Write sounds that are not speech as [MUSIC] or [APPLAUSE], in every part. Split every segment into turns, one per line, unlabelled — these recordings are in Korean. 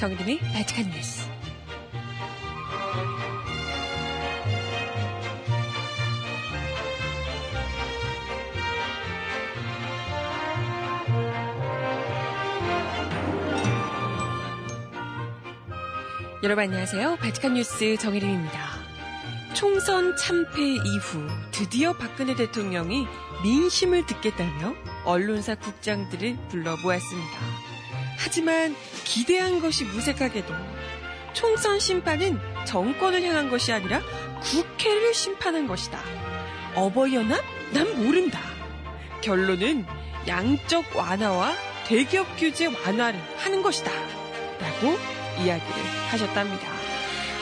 정림의 바칙한 뉴스. 여러분 안녕하세요. 바칙한 뉴스 정혜림입니다. 총선 참패 이후 드디어 박근혜 대통령이 민심을 듣겠다며 언론사 국장들을 불러 모았습니다. 하지만 기대한 것이 무색하게도 총선 심판은 정권을 향한 것이 아니라 국회를 심판한 것이다. 어버이연합? 난 모른다. 결론은 양적 완화와 대기업 규제 완화를 하는 것이다. 라고 이야기를 하셨답니다.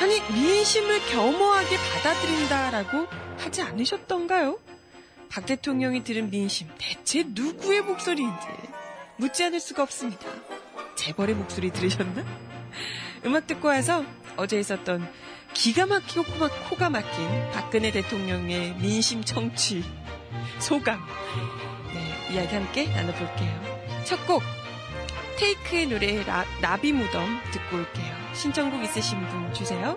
아니, 민심을 겸허하게 받아들인다라고 하지 않으셨던가요? 박 대통령이 들은 민심, 대체 누구의 목소리인지 묻지 않을 수가 없습니다. 재벌의 목소리 들으셨나? [LAUGHS] 음악 듣고 와서 어제 있었던 기가 막히고 코가 막힌 박근혜 대통령의 민심 청취 소감 네, 이야기 함께 나눠볼게요. 첫 곡 테이크의 노래 라, 나비 무덤 듣고 올게요. 신청곡 있으신 분 주세요.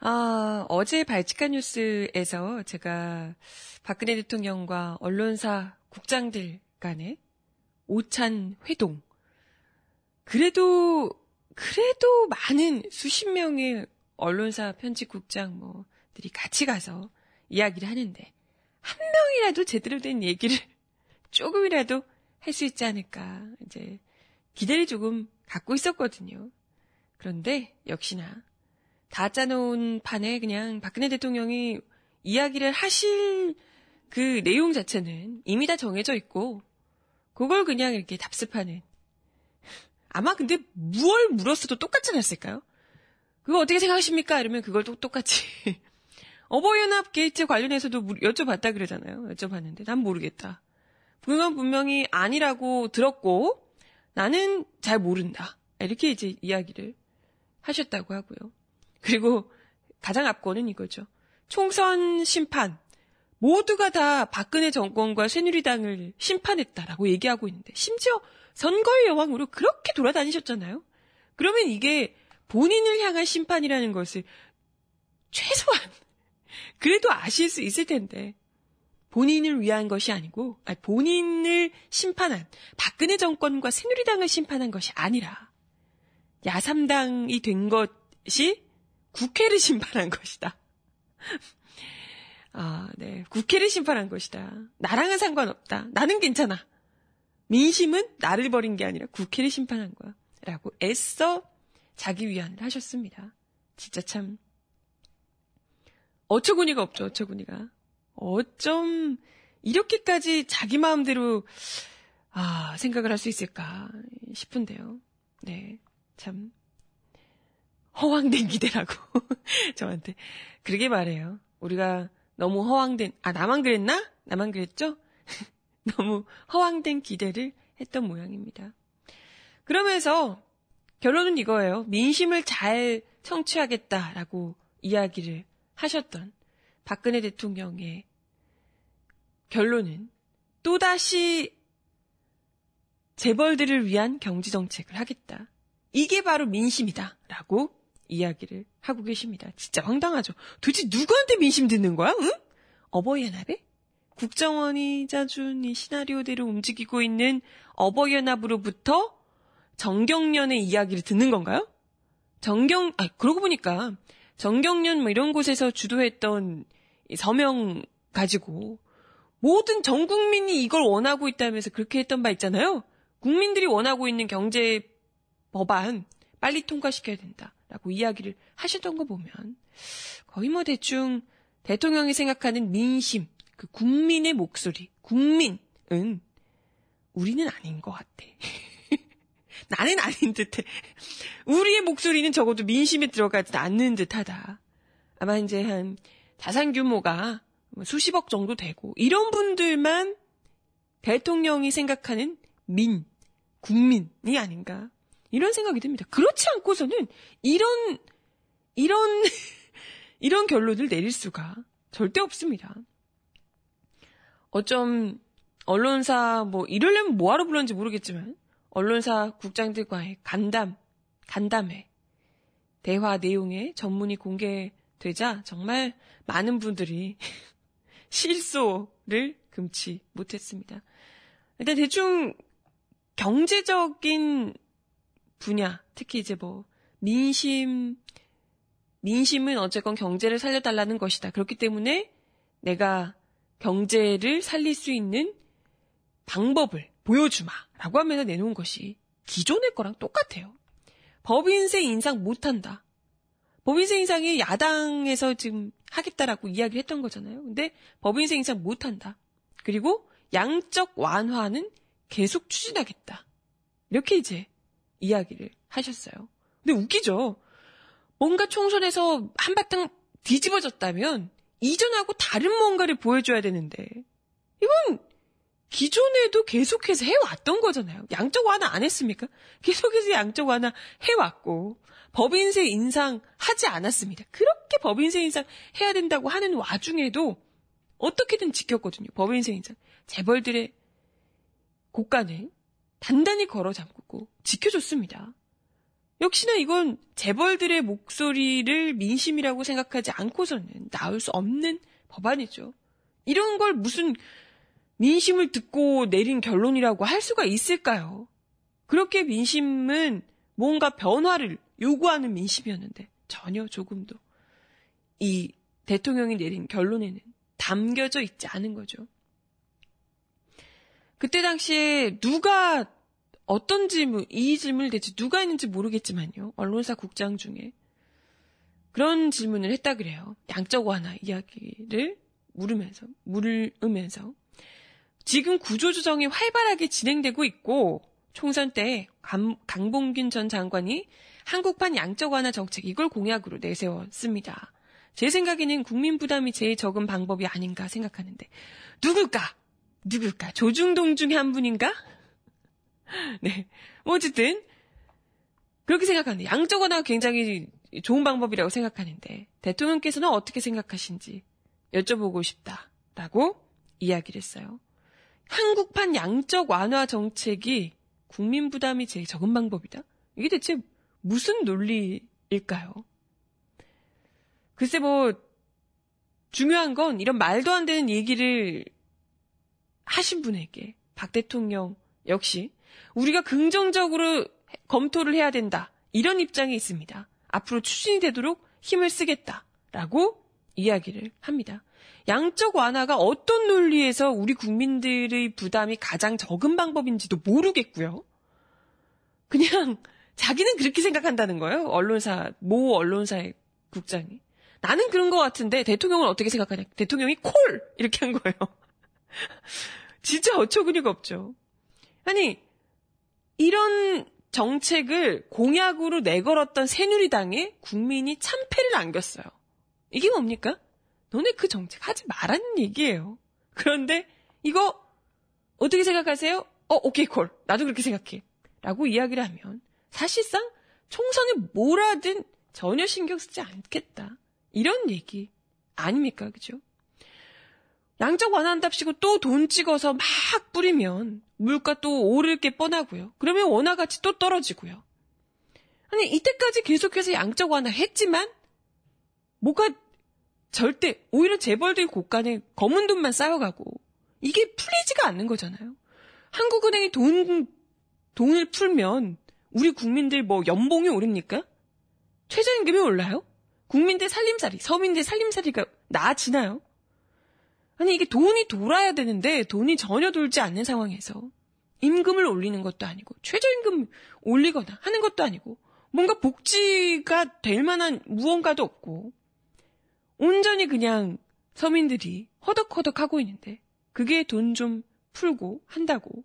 아, 어제 발칙한 뉴스에서 제가 박근혜 대통령과 언론사 국장들 간의 오찬 회동. 그래도, 그래도 많은 수십 명의 언론사 편집국장 뭐들이 같이 가서 이야기를 하는데, 한 명이라도 제대로 된 얘기를 [LAUGHS] 조금이라도 할 수 있지 않을까. 이제 기대를 조금 갖고 있었거든요. 그런데 역시나 다 짜놓은 판에 그냥 박근혜 대통령이 이야기를 하실 그 내용 자체는 이미 다 정해져 있고 그걸 그냥 이렇게 답습하는 아마 근데 무얼 물었어도 똑같지 않았을까요? 그거 어떻게 생각하십니까? 이러면 그걸 또 똑같이 [LAUGHS] 어버이연합 게이트 관련해서도 여쭤봤다 그러잖아요. 여쭤봤는데 난 모르겠다. 그건 분명히 아니라고 들었고 나는 잘 모른다. 이렇게 이제 이야기를 하셨다고 하고요. 그리고 가장 앞권은 이거죠. 총선 심판 모두가 다 박근혜 정권과 새누리당을 심판했다라고 얘기하고 있는데 심지어 선거의 여왕으로 그렇게 돌아다니셨잖아요. 그러면 이게 본인을 향한 심판이라는 것을 최소한 [LAUGHS] 그래도 아실 수 있을 텐데 본인을 위한 것이 아니고 아니, 본인을 심판한 박근혜 정권과 새누리당을 심판한 것이 아니라 야삼당이 된 것이 국회를 심판한 것이다. 아, 네. 국회를 심판한 것이다. 나랑은 상관없다. 나는 괜찮아. 민심은 나를 버린 게 아니라 국회를 심판한 거야. 라고 애써 자기 위안을 하셨습니다. 진짜 참 어처구니가 없죠. 어처구니가. 어쩜 이렇게까지 자기 마음대로 아, 생각을 할 수 있을까 싶은데요. 네. 참 허황된 기대라고 [LAUGHS] 저한테 그러게 말해요. 우리가 너무 허황된 아 나만 그랬나? 나만 그랬죠? [LAUGHS] 너무 허황된 기대를 했던 모양입니다. 그러면서 결론은 이거예요. 민심을 잘 청취하겠다라고 이야기를 하셨던 박근혜 대통령의 결론은 또다시 재벌들을 위한 경제 정책을 하겠다. 이게 바로 민심이다. 라고 이야기를 하고 계십니다. 진짜 황당하죠. 도대체 누구한테 민심 듣는 거야? 응? 어버이연합에? 국정원이 짜준 이 시나리오대로 움직이고 있는 어버이연합으로부터 정경련의 이야기를 듣는 건가요? 정경, 아, 그러고 보니까 정경련 뭐 이런 곳에서 주도했던 서명 가지고 모든 전 국민이 이걸 원하고 있다면서 그렇게 했던 바 있잖아요. 국민들이 원하고 있는 경제 법안 빨리 통과시켜야 된다 라고 이야기를 하셨던 거 보면 거의 뭐 대충 대통령이 생각하는 민심, 그 국민의 목소리, 국민은 우리는 아닌 것 같아. [LAUGHS] 나는 아닌 듯해. 우리의 목소리는 적어도 민심에 들어가지 않는 듯하다. 아마 이제 한 자산 규모가 뭐 수십억 정도 되고 이런 분들만 대통령이 생각하는 민, 국민이 아닌가 이런 생각이 듭니다. 그렇지 않고서는 이런 이런 [LAUGHS] 이런 결론을 내릴 수가 절대 없습니다. 어쩜 언론사 뭐 이러려면 뭐하러 불렀는지 모르겠지만 언론사 국장들과의 간담, 간담회, 대화 내용의 전문이 공개되자 정말 많은 분들이 [LAUGHS] 실소를 금치 못했습니다. 일단 대충 경제적인 분야, 특히 이제 뭐 민심, 민심은 어쨌건 경제를 살려달라는 것이다. 그렇기 때문에 내가 경제를 살릴 수 있는 방법을 보여주마. 라고 하면서 내놓은 것이 기존의 거랑 똑같아요. 법인세 인상 못한다. 법인세 인상이 야당에서 지금 하겠다라고 이야기를 했던 거잖아요. 근데 법인세 인상 못한다. 그리고 양적 완화는 계속 추진하겠다. 이렇게 이제 이야기를 하셨어요. 근데 웃기죠? 뭔가 총선에서 한바탕 뒤집어졌다면 이전하고 다른 뭔가를 보여줘야 되는데 이건 기존에도 계속해서 해왔던 거잖아요. 양적 완화 안 했습니까? 계속해서 양적 완화 해왔고 법인세 인상 하지 않았습니다. 그렇게 법인세 인상 해야 된다고 하는 와중에도 어떻게든 지켰거든요. 법인세 인상. 재벌들의 고가는 단단히 걸어 잠그고 지켜줬습니다. 역시나 이건 재벌들의 목소리를 민심이라고 생각하지 않고서는 나올 수 없는 법안이죠. 이런 걸 무슨 민심을 듣고 내린 결론이라고 할 수가 있을까요? 그렇게 민심은 뭔가 변화를 요구하는 민심이었는데 전혀 조금도 이 대통령이 내린 결론에는 담겨져 있지 않은 거죠. 그때 당시에 누가 어떤 질문, 이 질문을 대체 누가 했는지 모르겠지만요. 언론사 국장 중에 그런 질문을 했다 그래요. 양적 완화 이야기를 물으면서, 물으면서 지금 구조조정이 활발하게 진행되고 있고 총선 때 강, 강봉균 전 장관이 한국판 양적 완화 정책 이걸 공약으로 내세웠습니다. 제 생각에는 국민 부담이 제일 적은 방법이 아닌가 생각하는데 누굴까? 누굴까? 조중동 중에 한 분인가? 네. 뭐 어쨌든 그렇게 생각하는데 양적 완화가 굉장히 좋은 방법이라고 생각하는데 대통령께서는 어떻게 생각하신지 여쭤보고 싶다라고 이야기를 했어요. 한국판 양적 완화 정책이 국민 부담이 제일 적은 방법이다? 이게 대체 무슨 논리일까요? 글쎄 뭐 중요한 건 이런 말도 안 되는 얘기를 하신 분에게 박 대통령 역시 우리가 긍정적으로 검토를 해야 된다. 이런 입장이 있습니다. 앞으로 추진이 되도록 힘을 쓰겠다라고 이야기를 합니다. 양적 완화가 어떤 논리에서 우리 국민들의 부담이 가장 적은 방법인지도 모르겠고요. 그냥 자기는 그렇게 생각한다는 거예요. 언론사, 모 언론사의 국장이. 나는 그런 것 같은데 대통령은 어떻게 생각하냐. 대통령이 콜! 이렇게 한 거예요. [LAUGHS] 진짜 어처구니가 없죠. 아니, 이런 정책을 공약으로 내걸었던 새누리당에 국민이 참패를 안겼어요. 이게 뭡니까? 너네 그 정책 하지 말라는 얘기예요. 그런데 이거 어떻게 생각하세요? 어, 오케이 콜. 나도 그렇게 생각해. 라고 이야기를 하면 사실상 총선에 뭘 하든 전혀 신경 쓰지 않겠다. 이런 얘기 아닙니까? 그죠? 양적 완화한답시고 또 돈 찍어서 막 뿌리면 물가 또 오를 게 뻔하고요. 그러면 원화 가치 또 떨어지고요. 아니 이때까지 계속해서 양적 완화했지만 뭐가 절대 오히려 재벌들 곳간에 검은 돈만 쌓여가고 이게 풀리지가 않는 거잖아요. 한국은행이 돈 돈을 풀면 우리 국민들 뭐 연봉이 오릅니까? 최저임금이 올라요? 국민들 살림살이, 서민들 살림살이가 나아지나요? 아니, 이게 돈이 돌아야 되는데 돈이 전혀 돌지 않는 상황에서 임금을 올리는 것도 아니고 최저임금 올리거나 하는 것도 아니고 뭔가 복지가 될 만한 무언가도 없고 온전히 그냥 서민들이 허덕허덕 하고 있는데 그게 돈 좀 풀고 한다고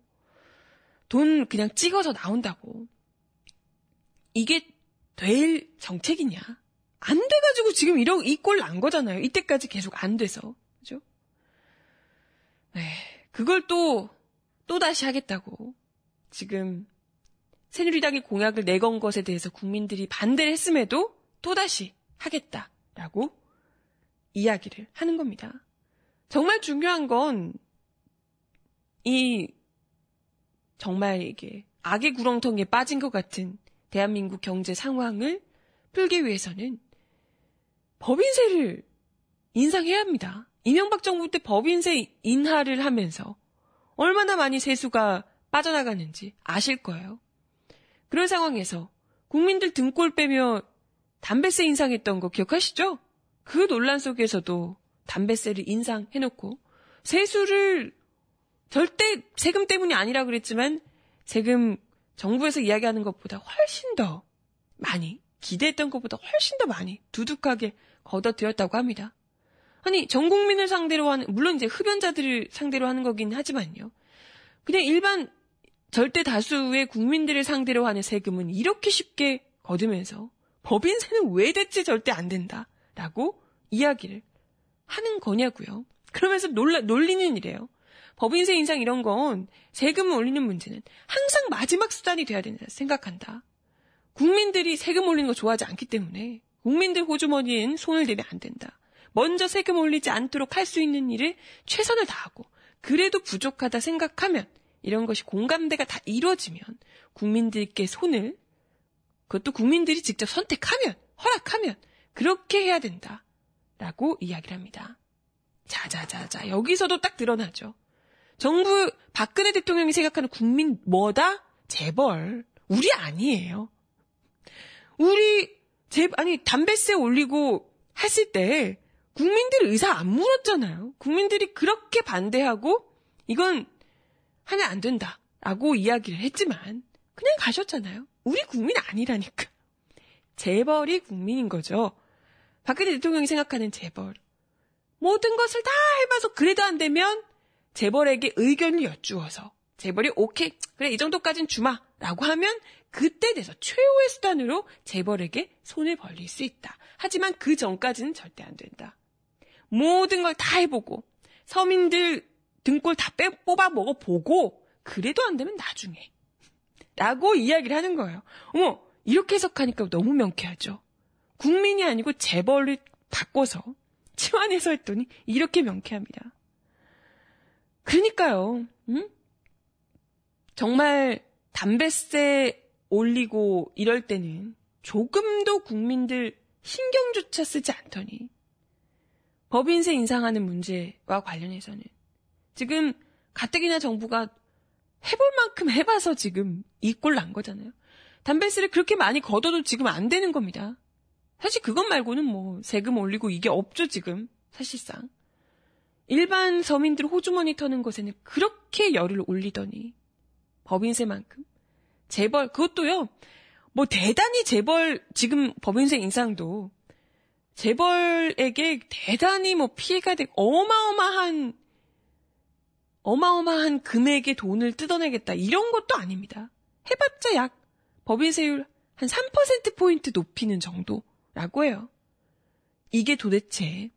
돈 그냥 찍어서 나온다고 이게 될 정책이냐? 안 돼가지고 지금 이런 이꼴 난 거잖아요. 이때까지 계속 안 돼서 그죠? 네, 그걸 또 또 다시 하겠다고 지금 새누리당이 공약을 내건 것에 대해서 국민들이 반대를 했음에도 또 다시 하겠다라고 이야기를 하는 겁니다. 정말 중요한 건 이 정말 이게 악의 구렁텅이에 빠진 것 같은 대한민국 경제 상황을 풀기 위해서는 법인세를 인상해야 합니다. 이명박 정부 때 법인세 인하를 하면서 얼마나 많이 세수가 빠져나가는지 아실 거예요. 그런 상황에서 국민들 등골 빼며 담배세 인상했던 거 기억하시죠? 그 논란 속에서도 담배세를 인상해놓고 세수를 절대 세금 때문이 아니라 그랬지만 세금 정부에서 이야기하는 것보다 훨씬 더 많이 기대했던 것보다 훨씬 더 많이 두둑하게 걷어들였다고 합니다. 아니 전 국민을 상대로 하는 물론 이제 흡연자들을 상대로 하는 거긴 하지만요. 그냥 일반 절대 다수의 국민들을 상대로 하는 세금은 이렇게 쉽게 거두면서 법인세는 왜 대체 절대 안 된다라고 이야기를 하는 거냐고요. 그러면서 놀라, 놀리는 이래요. 법인세 인상 이런 건 세금을 올리는 문제는 항상 마지막 수단이 돼야 된다 생각한다. 국민들이 세금 올리는 거 좋아하지 않기 때문에 국민들 호주머니엔 손을 대면 안 된다. 먼저 세금 올리지 않도록 할 수 있는 일을 최선을 다하고 그래도 부족하다 생각하면 이런 것이 공감대가 다 이루어지면 국민들께 손을 그것도 국민들이 직접 선택하면 허락하면 그렇게 해야 된다. 라고 이야기를 합니다. 자자자자 여기서도 딱 드러나죠. 정부 박근혜 대통령이 생각하는 국민 뭐다? 재벌. 우리 아니에요. 우리 재 아니 담배세 올리고 했을 때 국민들 의사 안 물었잖아요. 국민들이 그렇게 반대하고 이건 하면 안 된다라고 이야기를 했지만 그냥 가셨잖아요. 우리 국민 아니라니까. 재벌이 국민인 거죠. 박근혜 대통령이 생각하는 재벌. 모든 것을 다 해봐서 그래도 안 되면 재벌에게 의견을 여쭈어서 재벌이 오케이 그래 이 정도까진 주마 라고 하면 그때 돼서 최후의 수단으로 재벌에게 손을 벌릴 수 있다. 하지만 그 전까지는 절대 안 된다. 모든 걸 다 해보고 서민들 등골 다 빼, 뽑아 먹어보고 그래도 안 되면 나중에 라고 이야기를 하는 거예요. 어머 이렇게 해석하니까 너무 명쾌하죠. 국민이 아니고 재벌을 바꿔서 치환해서 했더니 이렇게 명쾌합니다. 그러니까요. 응? 정말 담배세 올리고 이럴 때는 조금도 국민들 신경조차 쓰지 않더니 법인세 인상하는 문제와 관련해서는 지금 가뜩이나 정부가 해볼 만큼 해봐서 지금 이 꼴 난 거잖아요. 담배세를 그렇게 많이 걷어도 지금 안 되는 겁니다. 사실 그것 말고는 뭐 세금 올리고 이게 없죠 지금 사실상. 일반 서민들 호주머니 터는 것에는 그렇게 열을 올리더니 법인세만큼 재벌 그것도요. 뭐 대단히 재벌 지금 법인세 인상도 재벌에게 대단히 뭐 피해가 되고 어마어마한 어마어마한 금액의 돈을 뜯어내겠다 이런 것도 아닙니다. 해봤자 약 법인세율 한 3%포인트 높이는 정도라고 해요. 이게 도대체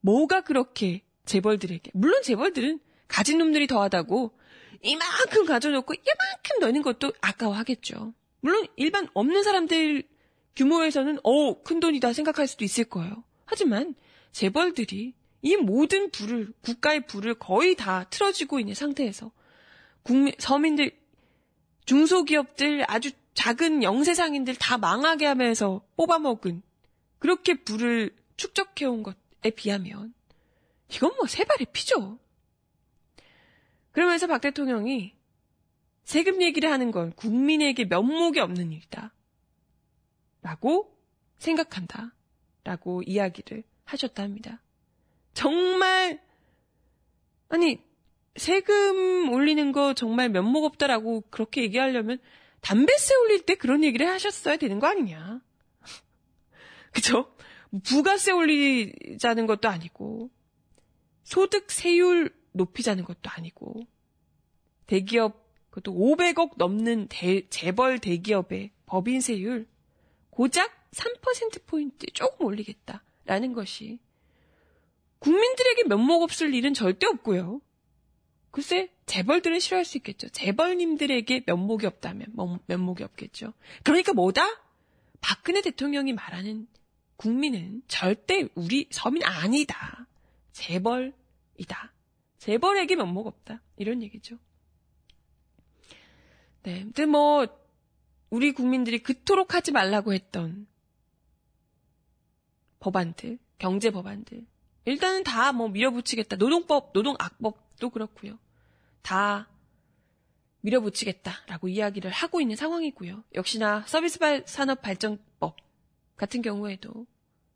뭐가 그렇게 재벌들에게 물론 재벌들은 가진 놈들이 더하다고 이만큼 가져놓고 이만큼 넣는 것도 아까워하겠죠. 물론 일반 없는 사람들 규모에서는 어, 큰 돈이다 생각할 수도 있을 거예요. 하지만 재벌들이 이 모든 불을, 국가의 불을 거의 다 틀어지고 있는 상태에서 국민, 서민들, 중소기업들, 아주 작은 영세상인들 다 망하게 하면서 뽑아먹은 그렇게 불을 축적해온 것에 비하면 이건 뭐 세 발의 피죠. 그러면서 박 대통령이 세금 얘기를 하는 건 국민에게 면목이 없는 일이다. 라고 생각한다. 라고 이야기를 하셨다 합니다. 정말, 아니, 세금 올리는 거 정말 면목 없다라고 그렇게 얘기하려면 담배세 올릴 때 그런 얘기를 하셨어야 되는 거 아니냐. [LAUGHS] 그쵸? 부가세 올리자는 것도 아니고, 소득 세율 높이자는 것도 아니고, 대기업, 그것도 500억 넘는 대, 재벌 대기업의 법인세율, 고작 3%포인트 조금 올리겠다라는 것이 국민들에게 면목 없을 일은 절대 없고요. 글쎄, 재벌들은 싫어할 수 있겠죠. 재벌님들에게 면목이 없다면 면목이 없겠죠. 그러니까 뭐다? 박근혜 대통령이 말하는 국민은 절대 우리 서민 아니다. 재벌이다. 재벌에게 면목 없다. 이런 얘기죠. 네. 근데 뭐, 우리 국민들이 그토록 하지 말라고 했던 법안들, 경제 법안들. 일단은 다 뭐 밀어붙이겠다. 노동법, 노동악법도 그렇고요. 다 밀어붙이겠다라고 이야기를 하고 있는 상황이고요. 역시나 서비스 산업 발전법 같은 경우에도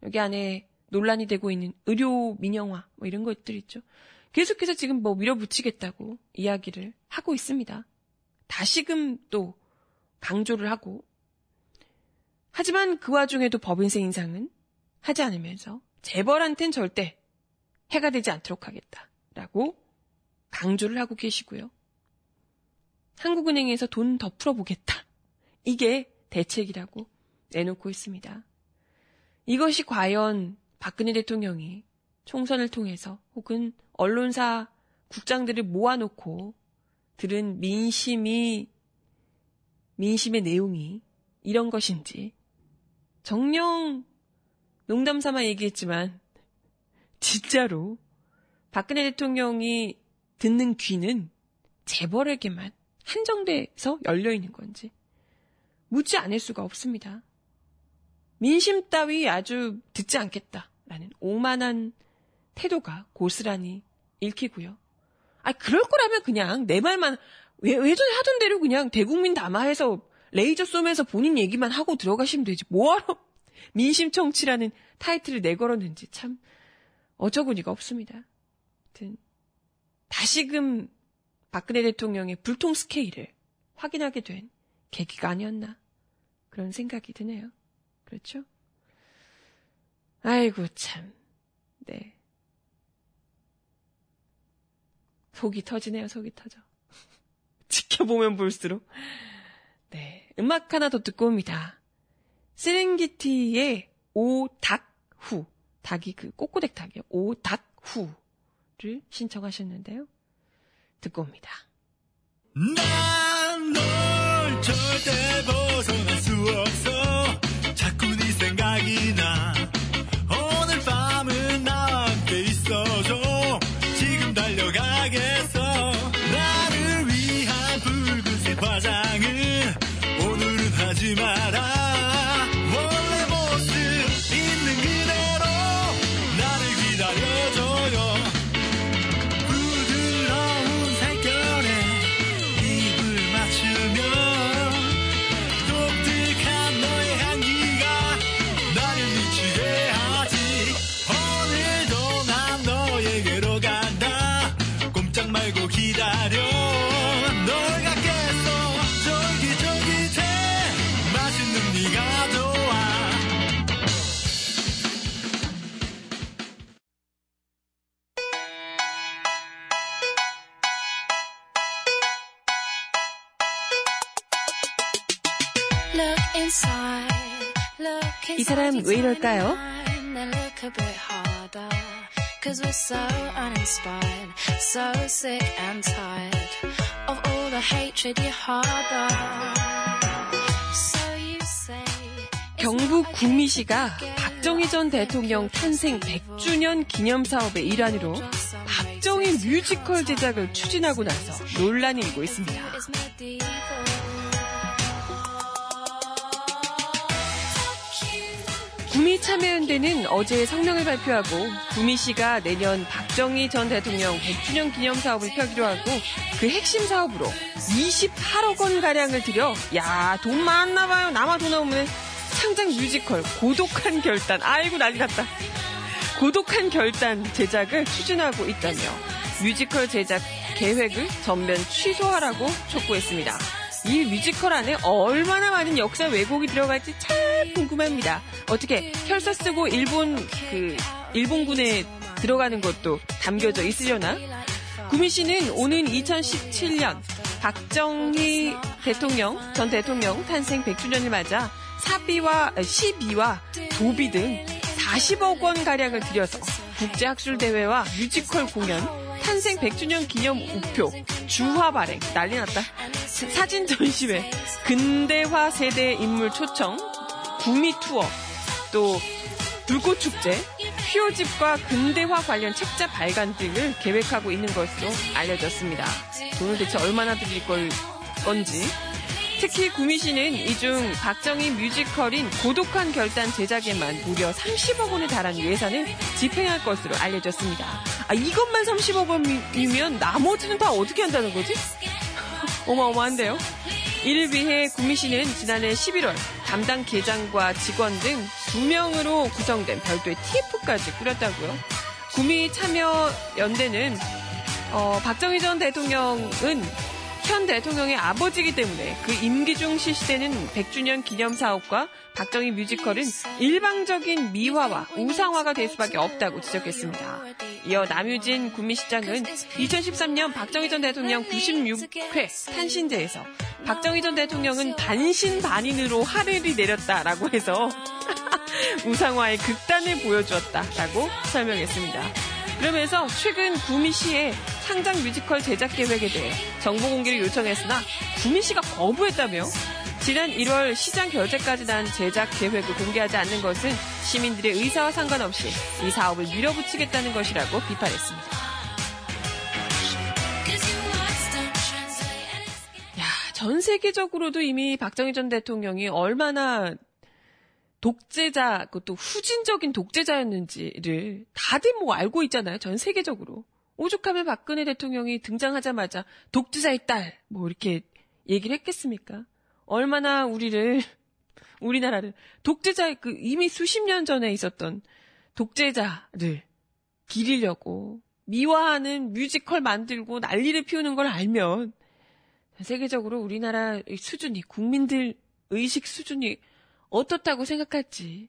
여기 안에 논란이 되고 있는 의료 민영화 뭐 이런 것들 있죠. 계속해서 지금 뭐 밀어붙이겠다고 이야기를 하고 있습니다. 다시금 또 강조를 하고 하지만 그 와중에도 법인세 인상은 하지 않으면서 재벌한텐 절대 해가 되지 않도록 하겠다라고 강조를 하고 계시고요. 한국은행에서 돈 더 풀어보겠다. 이게 대책이라고 내놓고 있습니다. 이것이 과연 박근혜 대통령이 총선을 통해서 혹은 언론사 국장들을 모아놓고 들은 민심이, 민심의 내용이 이런 것인지 정령 농담 삼아 얘기했지만 진짜로 박근혜 대통령이 듣는 귀는 재벌에게만 한정돼서 열려 있는 건지 묻지 않을 수가 없습니다. 민심 따위 아주 듣지 않겠다라는 오만한 태도가 고스란히 읽히고요. 아, 그럴 거라면 그냥 내 말만 왜, 예전에 하던 대로 그냥 대국민 담화해서 레이저 쏘면서 본인 얘기만 하고 들어가시면 되지. 뭐하러 [LAUGHS] 민심 청취라는 타이틀을 내걸었는지 참 어처구니가 없습니다. 하여튼 다시금 박근혜 대통령의 불통 스케일을 확인하게 된 계기가 아니었나 그런 생각이 드네요. 그렇죠? 아이고 참. 네. 속이 터지네요. 속이 터져. 지켜보면 볼수록. 네. 음악 하나 더 듣고 옵니다. 스랭기티의 오닭후. 닭이 그 꼬꼬댁 닭이요. 오닭후를 신청하셨는데요. 듣고 옵니다. 난널 절대 벗 이 사람 왜 이럴까요? Cause we're so uninspired, so sick and tired of all the hatred you harbor. So you say 경북 구미시가 박정희 전 대통령 탄생 100주년 기념 사업의 일환으로 박정희 뮤지컬 제작을 추진하고 나서 논란이 일고 있습니다. 구미 참여연대는 어제 성명을 발표하고 구미 시가 내년 박정희 전 대통령 100주년 기념 사업을 펴기로 하고 그 핵심 사업으로 28억 원 가량을 들여 야 돈 많나 봐요. 남아 돈 없으면 창작 뮤지컬 고독한 결단 아이고 난리 났다. 고독한 결단 제작을 추진하고 있다며 뮤지컬 제작 계획을 전면 취소하라고 촉구했습니다. 이 뮤지컬 안에 얼마나 많은 역사 왜곡이 들어갈지 참 궁금합니다. 어떻게 혈서 쓰고 일본 그 일본군에 들어가는 것도 담겨져 있으려나? 구미 씨는 오는 2017년 박정희 대통령 전 대통령 탄생 100주년을 맞아 사비와 시비와 도비 등 40억 원 가량을 들여서 국제학술대회와 뮤지컬 공연, 탄생 100주년 기념 우표, 주화 발행, 난리 났다. 사진 전시회, 근대화 세대 인물 초청, 구미 투어, 또 불꽃 축제, 휘어집과 근대화 관련 책자 발간 등을 계획하고 있는 것으로 알려졌습니다. 돈을 대체 얼마나 드릴 걸 건지 특히 구미시는 이 중 박정희 뮤지컬인 고독한 결단 제작에만 무려 30억 원에 달하는 예산을 집행할 것으로 알려졌습니다. 아, 이것만 30억 원이면 나머지는 다 어떻게 한다는 거지? [LAUGHS] 어마어마한데요? 이를 위해 구미시는 지난해 11월 담당 계장과 직원 등 2명으로 구성된 별도의 TF까지 꾸렸다고요. 구미 참여 연대는 어, 박정희 전 대통령은 현 대통령의 아버지이기 때문에 그 임기 중 실시되는 100주년 기념 사업과 박정희 뮤지컬은 일방적인 미화와 우상화가 될 수밖에 없다고 지적했습니다. 이어 남유진 구미시장은 2013년 박정희 전 대통령 96회 탄신제에서 박정희 전 대통령은 반신반인으로 하늘이 내렸다라고 해서 [LAUGHS] 우상화의 극단을 보여주었다라고 설명했습니다. 그러면서 최근 구미시의 상장 뮤지컬 제작 계획에 대해 정보 공개를 요청했으나 구미시가 거부했다며 지난 1월 시장 결재까지 난 제작 계획을 공개하지 않는 것은 시민들의 의사와 상관없이 이 사업을 밀어붙이겠다는 것이라고 비판했습니다. 야, 전 세계적으로도 이미 박정희 전 대통령이 얼마나 독재자, 그것도 후진적인 독재자였는지를 다들 뭐 알고 있잖아요. 전 세계적으로. 오죽하면 박근혜 대통령이 등장하자마자 독재자의 딸, 뭐 이렇게 얘기를 했겠습니까? 얼마나 우리를, 우리나라를 독재자의 그 이미 수십 년 전에 있었던 독재자를 기리려고 미화하는 뮤지컬 만들고 난리를 피우는 걸 알면 세계적으로 우리나라 수준이 국민들 의식 수준이 어떻다고 생각할지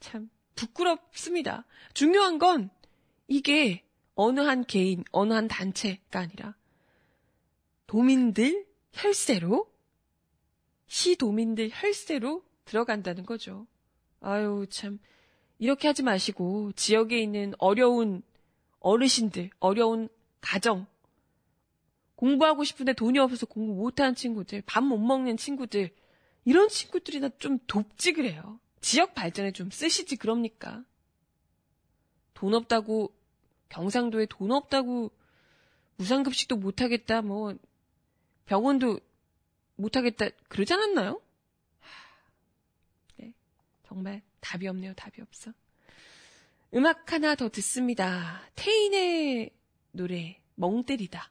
참 부끄럽습니다. 중요한 건 이게 어느 한 개인, 어느 한 단체가 아니라 도민들 혈세로 시도민들 혈세로 들어간다는 거죠. 아유 참 이렇게 하지 마시고 지역에 있는 어려운 어르신들, 어려운 가정 공부하고 싶은데 돈이 없어서 공부 못하는 친구들, 밥 못 먹는 친구들 이런 친구들이나 좀 돕지 그래요. 지역 발전에 좀 쓰시지 그럽니까? 돈 없다고 경상도에 돈 없다고 무상급식도 못하겠다 뭐 병원도 못하겠다 그러지 않았나요? 네, 정말 답이 없네요. 답이 없어. 음악 하나 더 듣습니다. 태인의 노래 멍 때리다.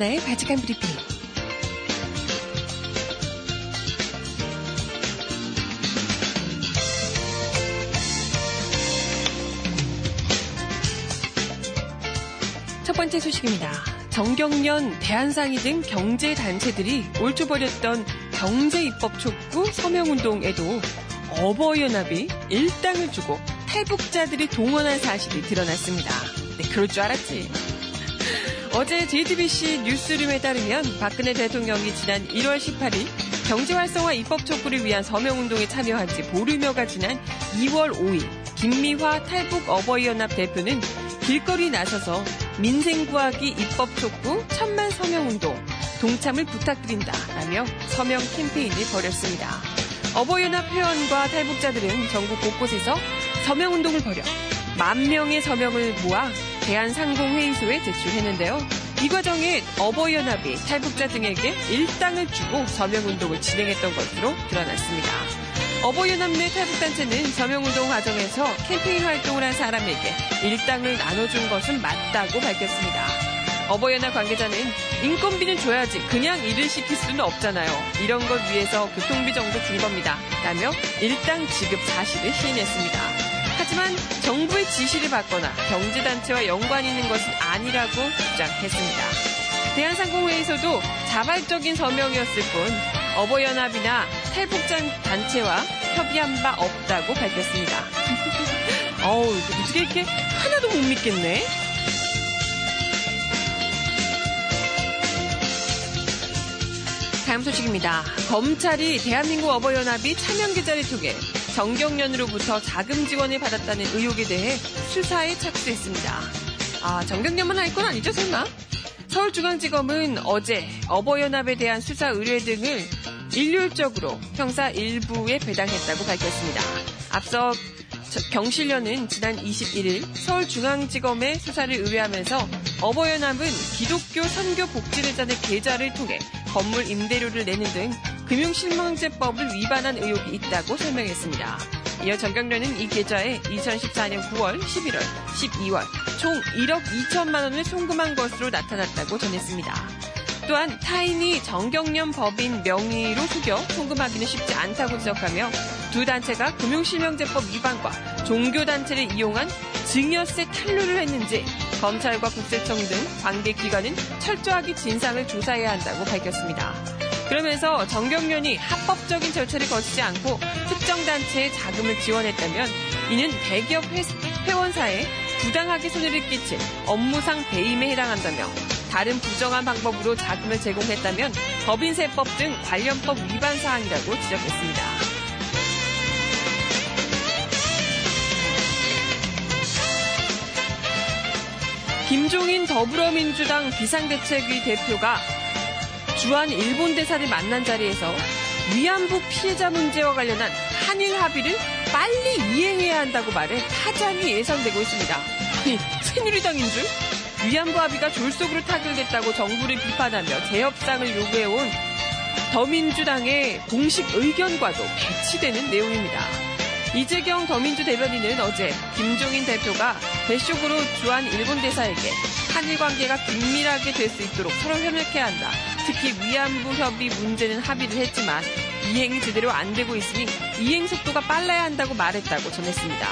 정은아의 바지간 브리핑. 첫 번째 소식입니다. 정경련, 대한상의 등 경제단체들이 올초 벌였던 경제입법 촉구 서명운동에도 어버이연합이 일당을 주고 탈북자들이 동원한 사실이 드러났습니다. 네, 그럴 줄 알았지. 어제 JTBC 뉴스룸에 따르면 박근혜 대통령이 지난 1월 18일 경제활성화 입법 촉구를 위한 서명운동에 참여한 지 보름여가 지난 2월 5일 김미화 탈북 어버이연합 대표는 길거리 나서서 민생구하기 입법 촉구 천만 서명운동 동참을 부탁드린다 라며 서명 캠페인을 벌였습니다. 어버이연합 회원과 탈북자들은 전국 곳곳에서 서명운동을 벌여 만 명의 서명을 모아 대한상공회의소에 제출했는데요. 이 과정에 어버이연합이 탈북자 등에게 일당을 주고 서명운동을 진행했던 것으로 드러났습니다. 어버이연합 내 탈북단체는 서명운동 과정에서 캠페인 활동을 한 사람에게 일당을 나눠준 것은 맞다고 밝혔습니다. 어버이연합 관계자는 인건비는 줘야지 그냥 일을 시킬 수는 없잖아요. 이런 걸 위해서 교통비 정도 준 겁니다. 라며 일당 지급 사실을 시인했습니다. 하지만 정부의 지시를 받거나 경제단체와 연관 있는 것은 아니라고 주장했습니다. 대한상공회에서도 자발적인 서명이었을 뿐 어버이연합이나 탈북자 단체와 협의한 바 없다고 밝혔습니다. [LAUGHS] 어우, 어떻게 이렇게 하나도 못 믿겠네? 다음 소식입니다. 검찰이 대한민국 어버이연합이 차명 계좌를 통해 정경련으로부터 자금 지원을 받았다는 의혹에 대해 수사에 착수했습니다. 아, 정경련만 할 건 아니죠, 설마? 서울중앙지검은 어제 어버이연합에 대한 수사 의뢰 등을 일률적으로 형사 일부에 배당했다고 밝혔습니다. 앞서 경실련은 지난 21일 서울중앙지검에 수사를 의뢰하면서 어버이연합은 기독교 선교 복지회장의 계좌를 통해 건물 임대료를 내는 등 금융실명제법을 위반한 의혹이 있다고 설명했습니다. 이어 정경련은 이 계좌에 2014년 9월, 11월, 12월 총 1억 2천만 원을 송금한 것으로 나타났다고 전했습니다. 또한 타인이 정경련 법인 명의로 속여 송금하기는 쉽지 않다고 지적하며 두 단체가 금융실명제법 위반과 종교단체를 이용한 증여세 탈루를 했는지 검찰과 국세청 등 관계기관은 철저하게 진상을 조사해야 한다고 밝혔습니다. 그러면서 정경련이 합법적인 절차를 거치지 않고 특정 단체에 자금을 지원했다면 이는 대기업 회원사에 부당하게 손해를 끼친 업무상 배임에 해당한다며 다른 부정한 방법으로 자금을 제공했다면 법인세법 등 관련법 위반 사항이라고 지적했습니다. 김종인 더불어민주당 비상대책위 대표가 주한 일본 대사를 만난 자리에서 위안부 피해자 문제와 관련한 한일 합의를 빨리 이행해야 한다고 말해 타장이 예상되고 있습니다. 아니, 새누리당인 줄? 위안부 합의가 졸속으로 타결됐다고 정부를 비판하며 재협상을 요구해온 더민주당의 공식 의견과도 배치되는 내용입니다. 이재경 더민주 대변인은 어제 김종인 대표가 배쇼으로 주한 일본 대사에게 한일 관계가 긴밀하게 될 수 있도록 서로 협력해야 한다. 특히 위안부 협의 문제는 합의를 했지만 이행이 제대로 안 되고 있으니 이행 속도가 빨라야 한다고 말했다고 전했습니다.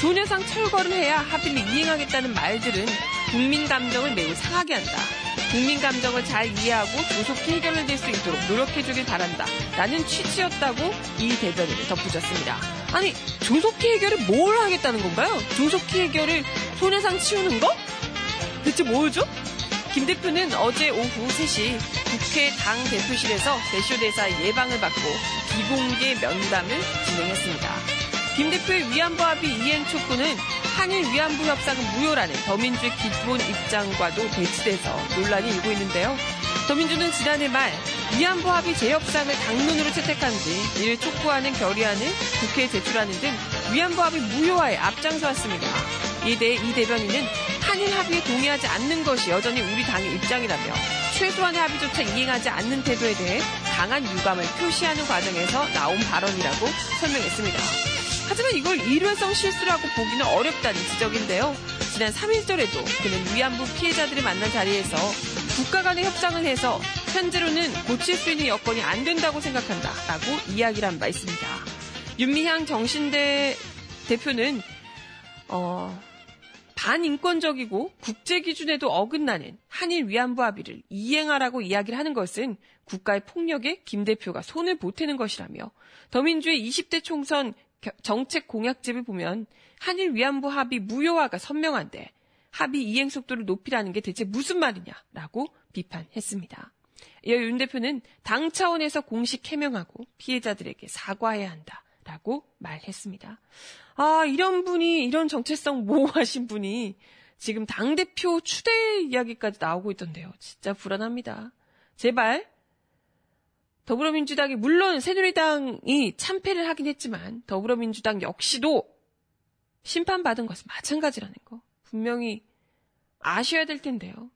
소녀상 철거를 해야 합의를 이행하겠다는 말들은 국민 감정을 매우 상하게 한다. 국민 감정을 잘 이해하고 조속히 해결될 수 있도록 노력해주길 바란다. 라는 취지였다고 이 대변인을 덧붙였습니다. 아니, 조속히 해결을 뭘 하겠다는 건가요? 조속히 해결을 손해상 치우는 거? 대체 뭐죠? 김 대표는 어제 오후 3시 국회 당 대표실에서 대쇼 대사 예방을 받고 비공개 면담을 진행했습니다. 김 대표의 위안부 합의 이행 촉구는 한일 위안부 협상은 무효라는 더민주의 기본 입장과도 배치돼서 논란이 일고 있는데요. 더민주는 지난해 말 위안부 합의 재협상을 당론으로 채택한 뒤 이를 촉구하는 결의안을 국회에 제출하는 등 위안부 합의 무효화에 앞장서왔습니다. 이에 대해 이 대변인은 한일 합의에 동의하지 않는 것이 여전히 우리 당의 입장이라며 최소한의 합의조차 이행하지 않는 태도에 대해 강한 유감을 표시하는 과정에서 나온 발언이라고 설명했습니다. 하지만 이걸 일회성 실수라고 보기는 어렵다는 지적인데요. 지난 3일절에도 그는 위안부 피해자들을 만난 자리에서 국가 간의 협상을 해서 현재로는 고칠 수 있는 여건이 안 된다고 생각한다. 라고 이야기를 한 바 있습니다. 윤미향 정신대 대표는, 어, 반인권적이고 국제 기준에도 어긋나는 한일 위안부 합의를 이행하라고 이야기를 하는 것은 국가의 폭력에 김 대표가 손을 보태는 것이라며 더민주의 20대 총선 정책 공약집을 보면 한일 위안부 합의 무효화가 선명한데 합의 이행 속도를 높이라는 게 대체 무슨 말이냐라고 비판했습니다. 이어 윤 대표는 당 차원에서 공식 해명하고 피해자들에게 사과해야 한다 라고 말했습니다. 아, 이런 분이, 이런 정체성 모호하신 분이 지금 당대표 추대 이야기까지 나오고 있던데요. 진짜 불안합니다. 제발, 더불어민주당이, 물론 새누리당이 참패를 하긴 했지만, 더불어민주당 역시도 심판받은 것은 마찬가지라는 거. 분명히 아셔야 될 텐데요.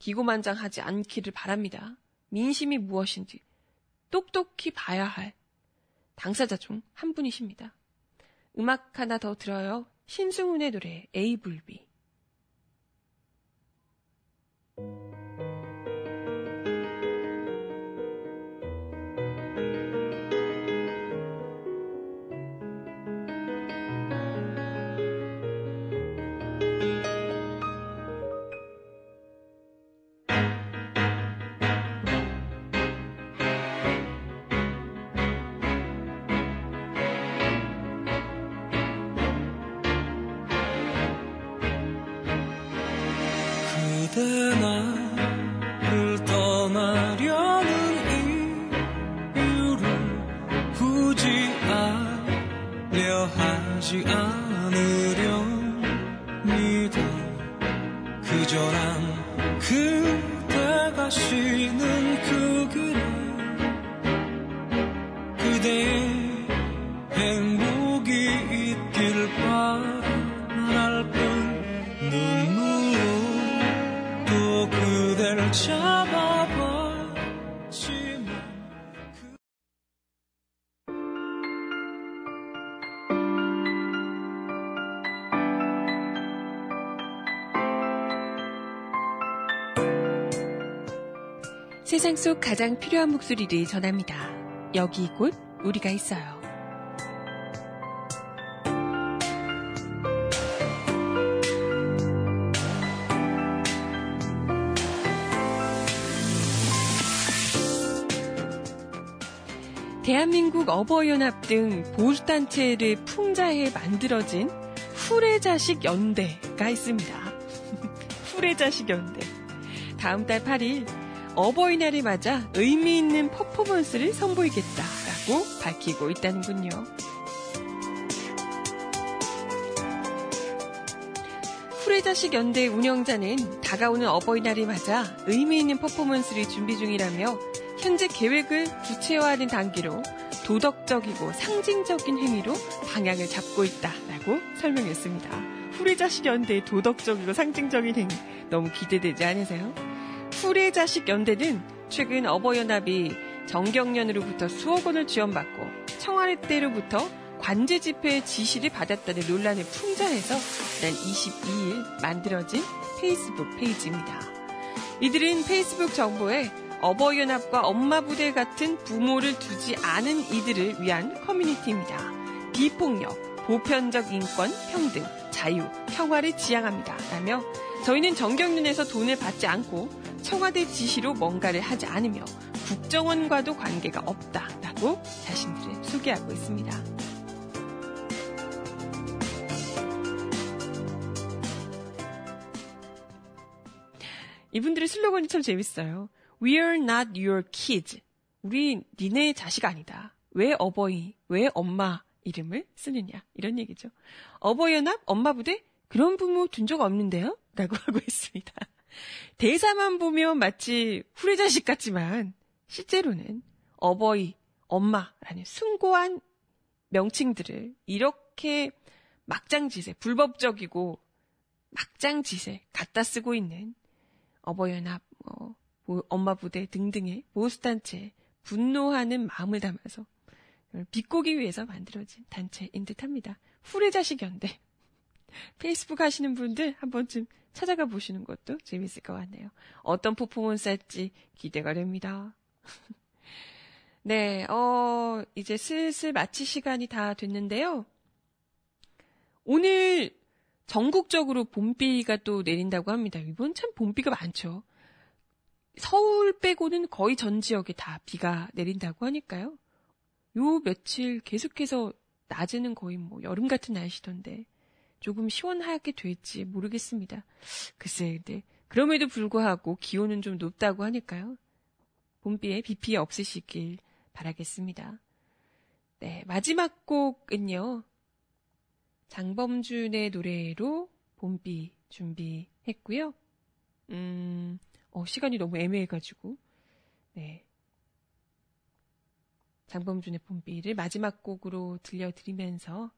기고만장하지 않기를 바랍니다. 민심이 무엇인지 똑똑히 봐야 할 당사자 중 한 분이십니다. 음악 하나 더 들어요. 신승훈의 노래 에이블비. 세상 속 가장 필요한 목소리를 전합니다. 여기 곧 우리가 있어요. 대한민국 어버이연합 등 보수단체를 풍자해 만들어진 후레자식 연대가 있습니다. [LAUGHS] 후레자식 연대. 다음 달 8일 어버이날을 맞아 의미 있는 퍼포먼스를 선보이겠다라고 밝히고 있다는군요. 후레자식 연대 운영자는 다가오는 어버이날을 맞아 의미 있는 퍼포먼스를 준비 중이라며 현재 계획을 구체화하는 단계로 도덕적이고 상징적인 행위로 방향을 잡고 있다라고 설명했습니다. 후레자식 연대의 도덕적이고 상징적인 행위 너무 기대되지 않으세요? 후레자식 연대는 최근 어버이연합이 정경련으로부터 수억 원을 지원받고 청와대 때로부터 관제 집회의 지시를 받았다는 논란을 풍자해서 지난 22일 만들어진 페이스북 페이지입니다. 이들은 페이스북 정보에 어버이연합과 엄마부대 같은 부모를 두지 않은 이들을 위한 커뮤니티입니다. 비폭력, 보편적 인권, 평등, 자유, 평화를 지향합니다. 라며 저희는 정경련에서 돈을 받지 않고 청와대 지시로 뭔가를 하지 않으며 국정원과도 관계가 없다라고 자신들을 소개하고 있습니다. 이분들의 슬로건이 참 재밌어요. We're not your kids. 우리 니네 자식 아니다. 왜 어버이, 왜 엄마 이름을 쓰느냐. 이런 얘기죠. 어버이 연합, 엄마 부대? 그런 부모 둔 적 없는데요? 라고 [LAUGHS] 하고 있습니다. 대사만 보면 마치 후레자식 같지만 실제로는 어버이, 엄마라는 숭고한 명칭들을 이렇게 막장짓에 불법적이고 막장짓에 갖다 쓰고 있는 어버이연합, 뭐, 엄마 부대 등등의 보수단체에 분노하는 마음을 담아서 비꼬기 위해서 만들어진 단체인 듯합니다. 후레자식 연대. 페이스북 하시는 분들 한 번쯤 찾아가 보시는 것도 재밌을 것 같네요. 어떤 퍼포먼스 할지 기대가 됩니다. [LAUGHS] 네, 어, 이제 슬슬 마칠 시간이 다 됐는데요. 오늘 전국적으로 봄비가 또 내린다고 합니다. 이번 참 봄비가 많죠. 서울 빼고는 거의 전 지역에 다 비가 내린다고 하니까요. 요 며칠 계속해서 낮에는 거의 뭐 여름 같은 날씨던데 조금 시원하게 될지 모르겠습니다. 글쎄, 근데 그럼에도 불구하고 기온은 좀 높다고 하니까요. 봄비에 비 피해 없으시길 바라겠습니다. 네, 마지막 곡은요. 장범준의 노래로 봄비 준비했고요. 음, 어, 시간이 너무 애매해가지고, 네. 장범준의 봄비를 마지막 곡으로 들려드리면서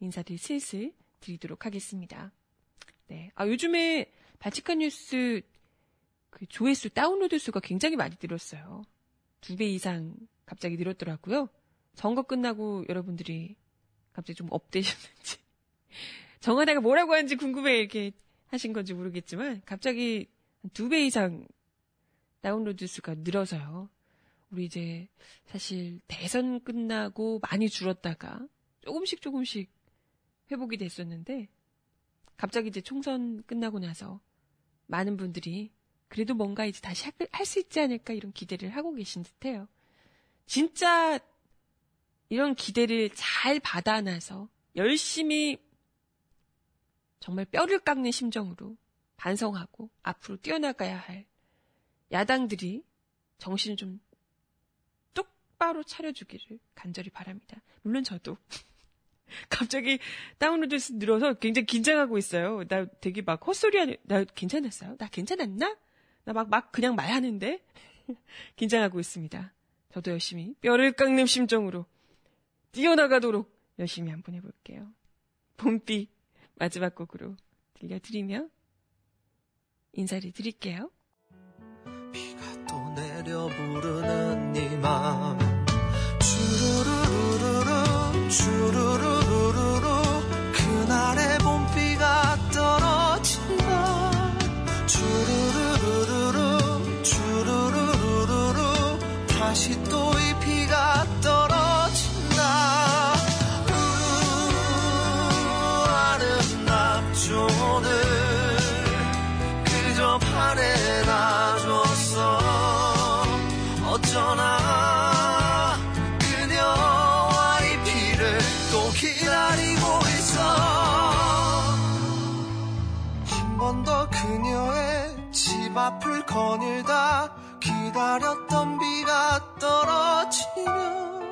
인사를 슬슬 드리도록 하겠습니다. 네. 아, 요즘에 바치칸 뉴스 그 조회수, 다운로드 수가 굉장히 많이 늘었어요. 두 배 이상 갑자기 늘었더라고요. 선거 끝나고 여러분들이 갑자기 좀 업되셨는지. [LAUGHS] 정하다가 뭐라고 하는지 궁금해 이렇게 하신 건지 모르겠지만 갑자기 두 배 이상 다운로드 수가 늘어서요. 우리 이제 사실 대선 끝나고 많이 줄었다가 조금씩 조금씩 회복이 됐었는데 갑자기 이제 총선 끝나고 나서 많은 분들이 그래도 뭔가 이제 다시 할 수 있지 않을까 이런 기대를 하고 계신 듯해요. 진짜 이런 기대를 잘 받아놔서 열심히 정말 뼈를 깎는 심정으로 반성하고 앞으로 뛰어나가야 할 야당들이 정신을 좀 똑바로 차려주기를 간절히 바랍니다. 물론 저도 [LAUGHS] 갑자기 다운로드 늘어서 굉장히 긴장하고 있어요. 나 되게 막 헛소리 하는, 나 괜찮았어요? 나 괜찮았나? 나 막, 막 그냥 말하는데? [LAUGHS] 긴장하고 있습니다. 저도 열심히 뼈를 깎는 심정으로 뛰어나가도록 열심히 한번 해볼게요. 봄비 마지막 곡으로 들려드리며 인사를 드릴게요. 비가 또 내려 부르는 이맘 주르르르르르 주르르르르르 다시 또 이 비가 떨어진다. 우 아름답죠 오늘 그저 바래놔줬어. 어쩌나 그녀와 이 비를 또 기다리고 있어. 한 번 더 그녀의 집 앞을 거닐다 기다렸던 비가 떨어지면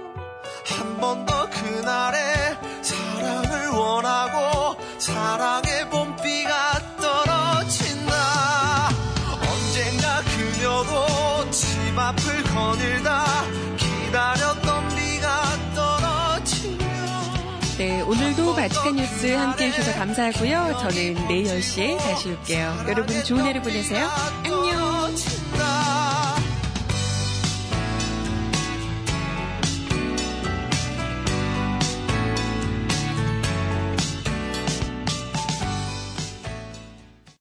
한 번 더 그날의 사랑을 원하고 사랑의 봄비가 떨어진다. 언젠가 그녀도 집 앞을 거닐다. 기다렸던 비가 떨어지면 네 오늘도 바치칸 뉴스 함께 해주셔서 감사하고요. 저는 내일 10시에 다시 올게요. 여러분 좋은 하루 보내세요. 안녕